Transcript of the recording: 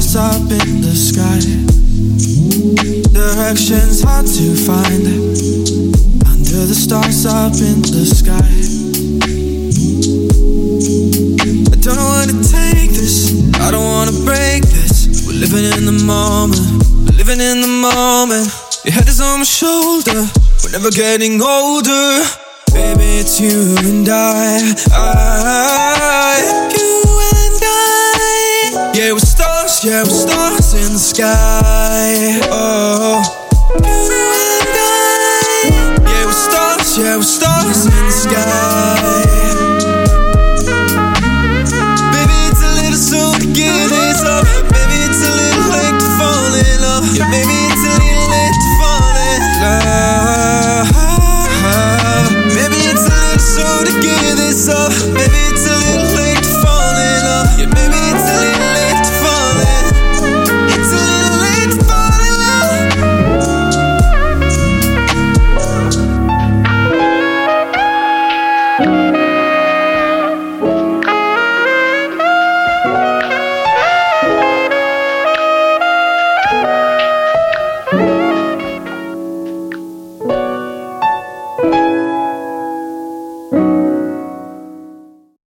stars up in the sky. Directions hard to find. Under the stars up in the sky. I don't know how to take this. I don't wanna break this. We're living in the moment. We're living in the moment. Your head is on my shoulder. We're never getting older. Baby, it's you and I. I yeah, we're stars in the sky. Oh, yeah, we're stars, yeah, we're stars in the sky. Baby, it's a little soon to give this up. Baby, it's a little late to fall in love. Yeah, maybe.